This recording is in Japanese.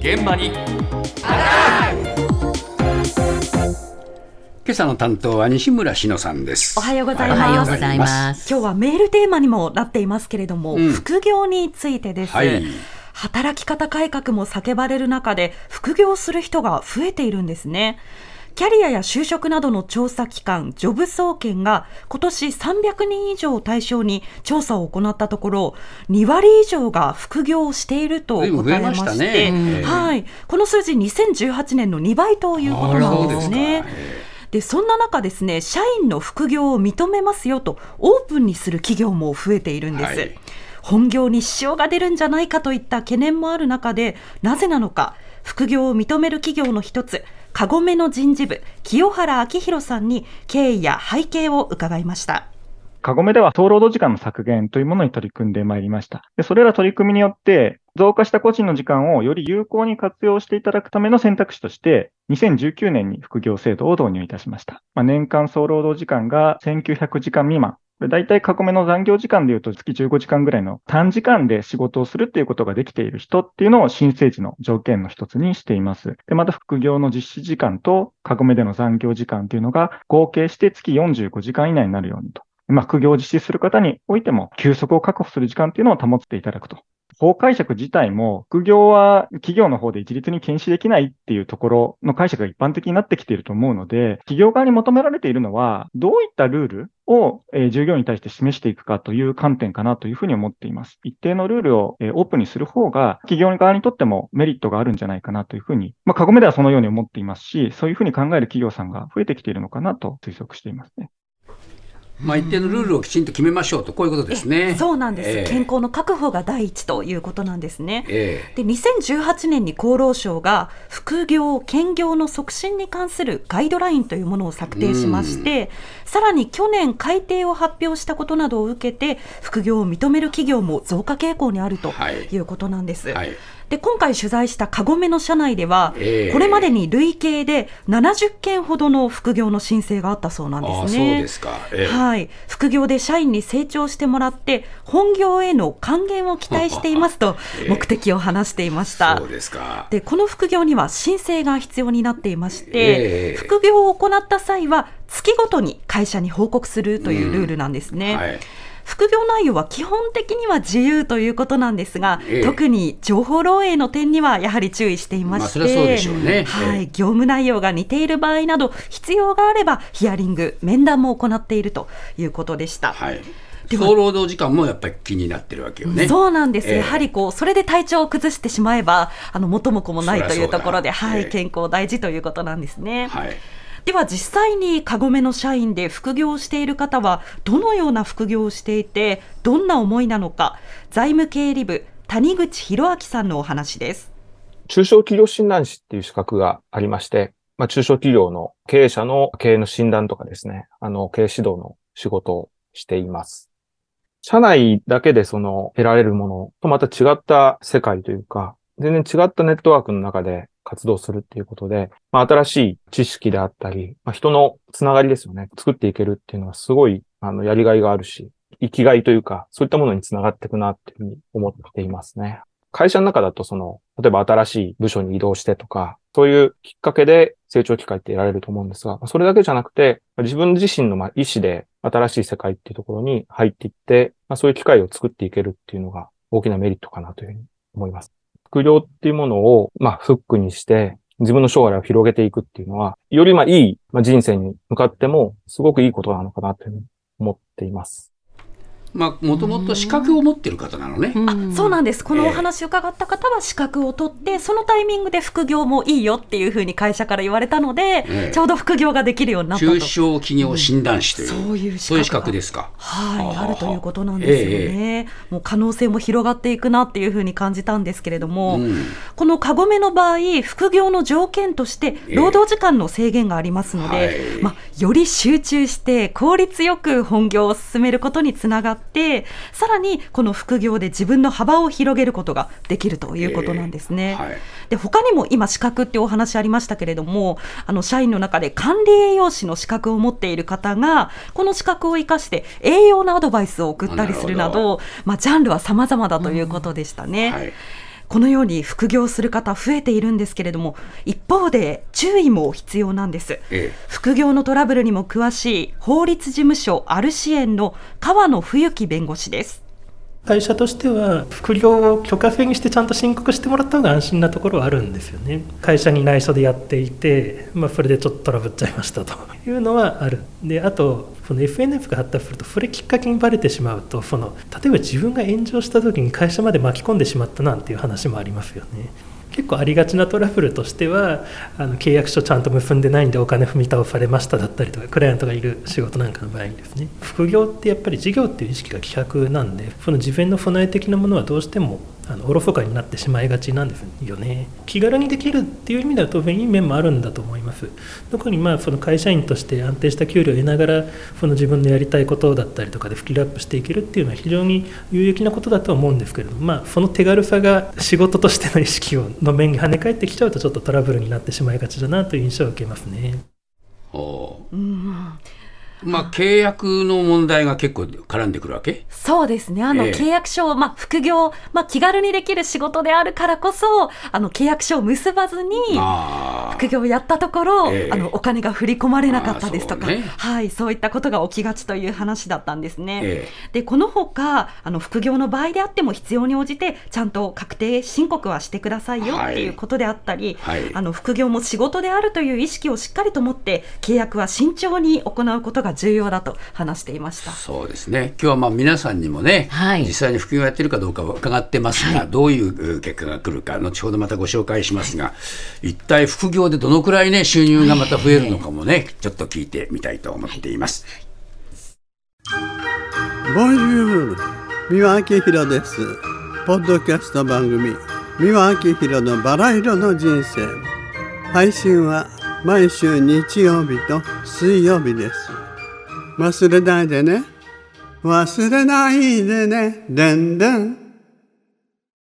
現場に今朝の担当は西村篠さんですおはようございます。おはようございます。今日はメールテーマにもなっていますけれども、うん副業についてです、はい働き方改革も叫ばれる中で副業する人が増えているんですね。キャリアや就職などの調査機関、ジョブ総研が今年300人以上を対象に調査を行ったところ、2割以上が副業をしていると答えましたして、ねうん。はい、この数字2018年の2倍ということなんですね。でそんな中ですね社員の副業を認めますよとオープンにする企業も増えているんです、はい。本業に支障が出るんじゃないかといった懸念もある中でなぜなのか副業を認める企業の一つカゴメの人事部清原明宏さんに経緯や背景を伺いましたカゴメでは総労働時間の削減というものに取り組んでまいりました。でそれら取り組みによって、増加した個人の時間をより有効に活用していただくための選択肢として、2019年に副業制度を導入いたしました。まあ、年間総労働時間が1900時間未満。大体過去目の残業時間で言うと月15時間ぐらいの短時間で仕事をするっていうことができている人っていうのを申請時の条件の一つにしています。で、また副業の実施時間と過去目での残業時間っていうのが合計して月45時間以内になるようにと。まあ、副業を実施する方においても、休息を確保する時間っていうのを保っていただくと。法解釈自体も、副業は企業の方で一律に禁止できないっていうところの解釈が一般的になってきていると思うので、企業側に求められているのは、どういったルールを、え従業員に対して示していくかという観点かなというふうに思っています。一定のルールを、えオープンにする方が、企業側にとってもメリットがあるんじゃないかなというふうに、まあ、カゴメではそのように思っていますし、そういうふうに考える企業さんが増えてきているのかなと推測していますね。まあ一定のルールをきちんと決めましょうとこういうことですね。そうなんです、ええ。健康の確保が第一ということなんですね。ええ。で2018年に厚労省が副業・兼業の促進に関するガイドラインというものを策定しまして、さらに去年改定を発表したことなどを受けて副業を認める企業も増加傾向にあるとはい。いうことなんです。はいで今回取材したカゴメの社内では、ええ。これまでに累計で70件ほどの副業の申請があったそうなんですね。そうですか、ええ。はい、副業で社員に成長してもらって本業への還元を期待していますと ええ。目的を話していました。そうですか。でこの副業には申請が必要になっていまして、ええ。副業を行った際は月ごとに会社に報告するというルールなんですね。はい副業内容は基本的には自由ということなんですが、ええ。特に情報漏洩の点にはやはり注意していまして、ね。はい、ええ。業務内容が似ている場合など必要があればヒアリング面談も行っているということでした。はい。総労働時間もやっぱり気になってるわけよね。そうなんです、ええ。やはりこうそれで体調を崩してしまえばあの元も子もないというところで、はい。ええ健康大事ということなんですね。はいでは実際にカゴメの社員で副業をしている方はどのような副業をしていてどんな思いなのか財務経理部谷口博明さんのお話です。中小企業診断士っていう資格がありまして、まあ、中小企業の経営者の経営の診断とかですね、あの、経営指導の仕事をしています。社内だけでその得られるものとまた違った世界というか、全然違ったネットワークの中で活動するっていうことで、まあ、新しい知識であったり、まあ、人のつながりですよね、作っていけるっていうのはすごい、あの、やりがいがあるし、生きがいというか、そういったものにつながっていくなっていうふうに思っていますね。会社の中だとその、例えば新しい部署に移動してとか、そういうきっかけで成長機会って得られると思うんですが、それだけじゃなくて、自分自身の意思で新しい世界っていうところに入っていって、そういう機会を作っていけるっていうのが大きなメリットかなというふうに思います。副業っていうものを、まあ、フックにして、自分の将来を広げていくっていうのは、よりまあいい人生に向かっても、すごくいいことなのかなというふうに思っています。まあもともと資格を持ってる方なのね。あそうなんです。このええお話を伺った方は資格を取ってそのタイミングで副業もいいよっていうふうに会社から言われたので、ええ。ちょうど副業ができるようになったと。中小企業診断士という、そういう資格が。そういう資格ですか。はい、はああるということなんですよね、もう可能性も広がっていくなっていうふうに感じたんですけれども、うん。このカゴメの場合、副業の条件としてええ。労働時間の制限がありますので、はい。まあ、より集中して効率よく本業を進めることにつながって、さらにこの副業で自分の幅を広げることができるということなんですね。はいで他にも今資格ってお話ありましたけれどもあの社員の中で管理栄養士の資格を持っている方がこの資格を生かして栄養のアドバイスを送ったりするなどまあ、ジャンルは様々だということでしたね。はいこのように副業する方増えているんですけれども一方で注意も必要なんです、ええ。副業のトラブルにも詳しい法律事務所アルシエンの川野冬樹弁護士です会社としては副業を許可制にしてちゃんと申告してもらった方が安心なところはあるんですよね。会社に内緒でやっていて、まあ、それでちょっとトラブっちゃいましたと。いうのはある。であとその FNF が発達するとそれきっかけにバレてしまうとその例えば自分が炎上した時に会社まで巻き込んでしまったなんていう話もありますよね。結構ありがちなトラブルとしてはあの契約書ちゃんと結んでないんでお金踏み倒されましただったりとかクライアントがいる仕事なんかの場合にですね。副業ってやっぱり事業っていう意識が希薄なんでその自分の備え的なものはどうしてもあのおろそかになってしまいがちなんですよね。気軽にできるっていう意味では当然いい面もあるんだと思います。特にまあその会社員として安定した給料を得ながらその自分のやりたいことだったりとかでスキルアップしていけるっていうのは非常に有益なことだとは思うんですけれどもまあその手軽さが仕事としての意識をの面に跳ね返ってきちゃうとちょっとトラブルになってしまいがちだなという印象を受けますね。おううんまあ契約の問題が結構絡んでくるわけ？そうですね。あの、ええ。契約書を、まあ、副業、まあ、気軽にできる仕事であるからこそ、あの、契約書を結ばずに、副業をやったところ、ええ。あの、お金が振り込まれなかったですとか、ああそうね。はい、そういったことが起きがちという話だったんですね。えで、このほか、あの、副業の場合であっても必要に応じて、ちゃんと確定申告はしてくださいよはい。っていうことであったり、はい。あの、副業も仕事であるという意識をしっかりと持って、契約は慎重に行うことが重要だと話していました。そうですね。今日はまあ皆さんにもね、はい。実際に副業やってるかどうかは伺ってますが、どういうう結果が来るか後ほどまたご紹介しますが一体副業でどのくらいね収入がまた増えるのかもね、ちょっと聞いてみたいと思っています。ボンジュール三輪明宏です。ポッドキャスト番組三輪明宏のバラ色の人生。配信は毎週日曜日と水曜日です。忘れないでね。忘れないでね。でんでん